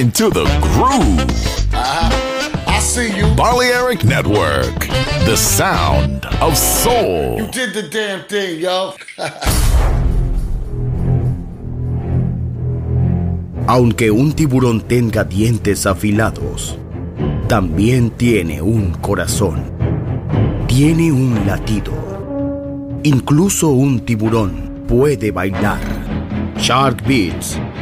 into the groove. I see you. Balearic Network, the sound of soul. You did the damn thing, yo. Aunque un tiburón tenga dientes afilados, también tiene un corazón. Tiene un latido. Incluso un tiburón puede bailar. Shark Beats,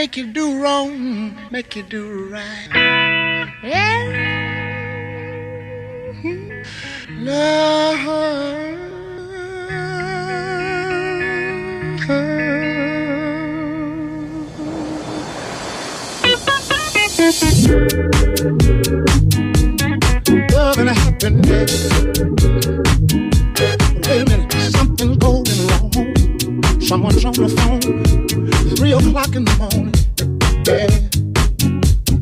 Make you do wrong, make you do right. Yeah. Love. Love and happiness. Wait a minute, something's going wrong. Someone's on the phone, three o'clock in the morning. Yeah,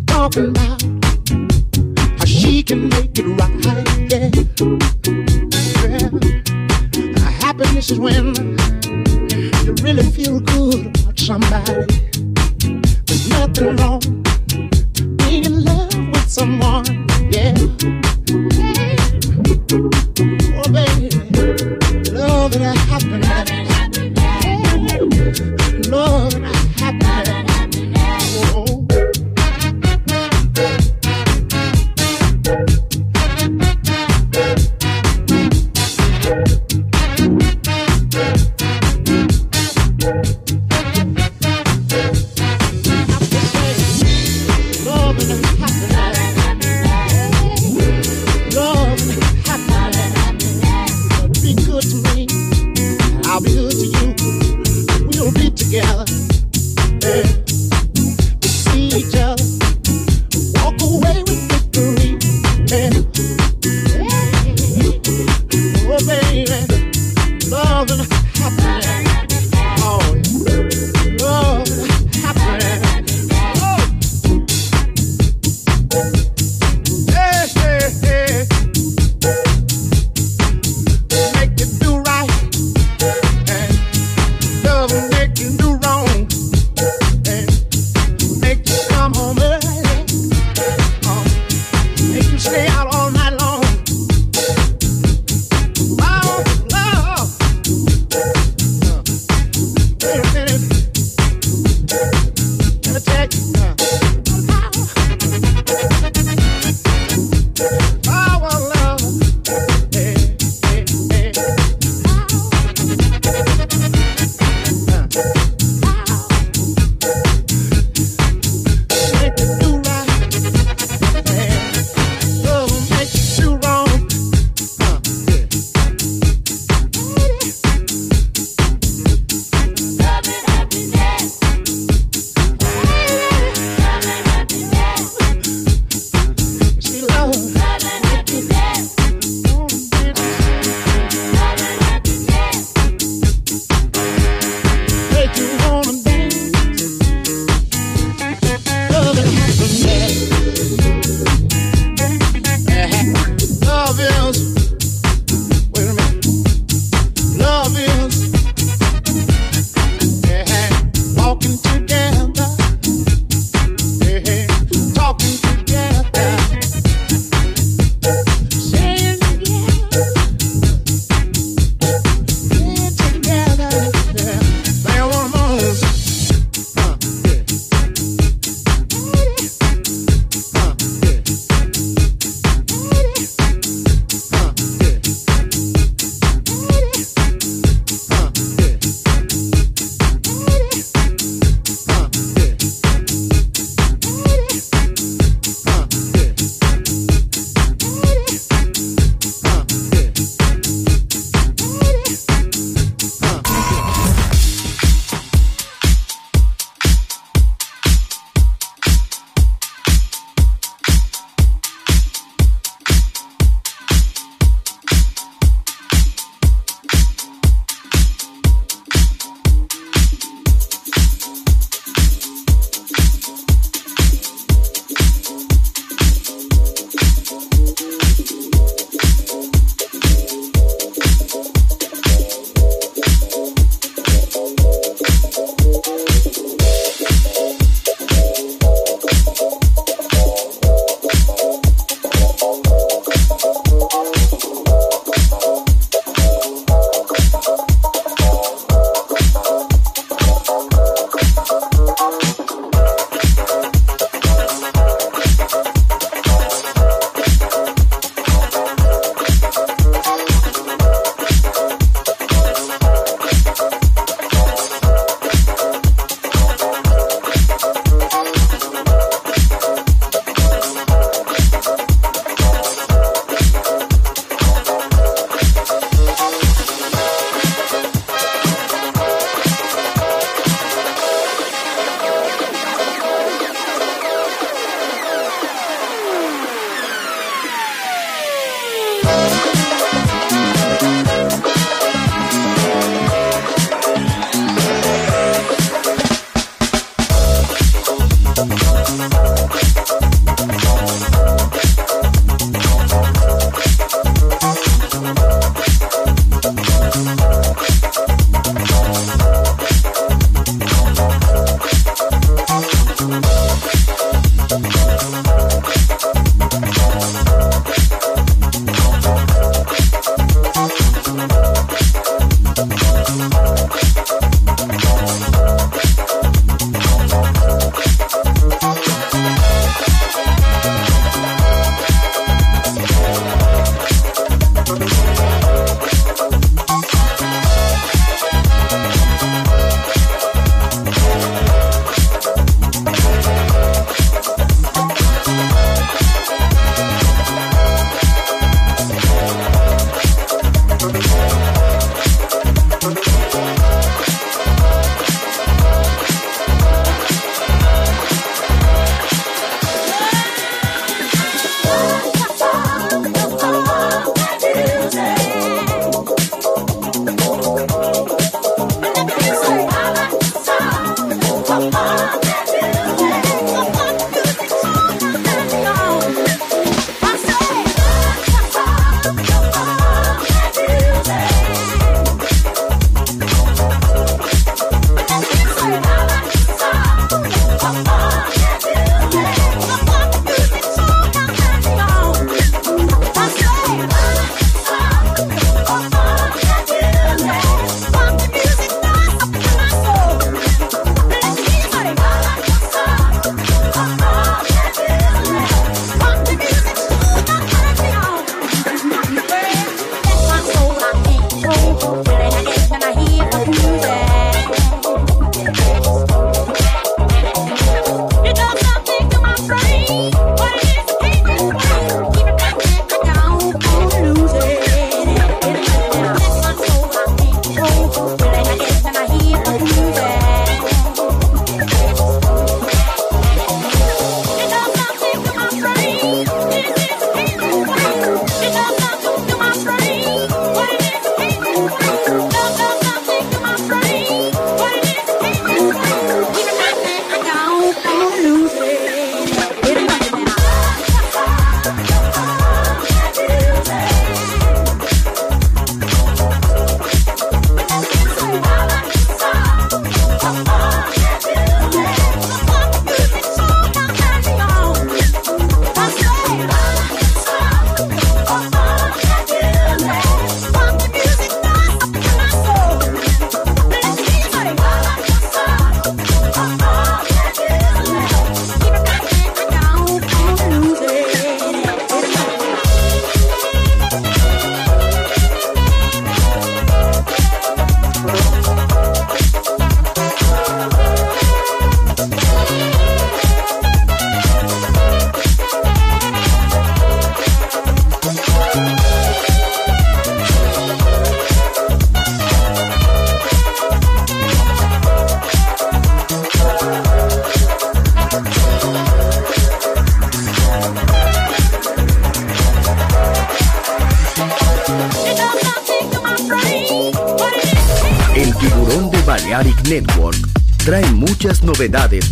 talking about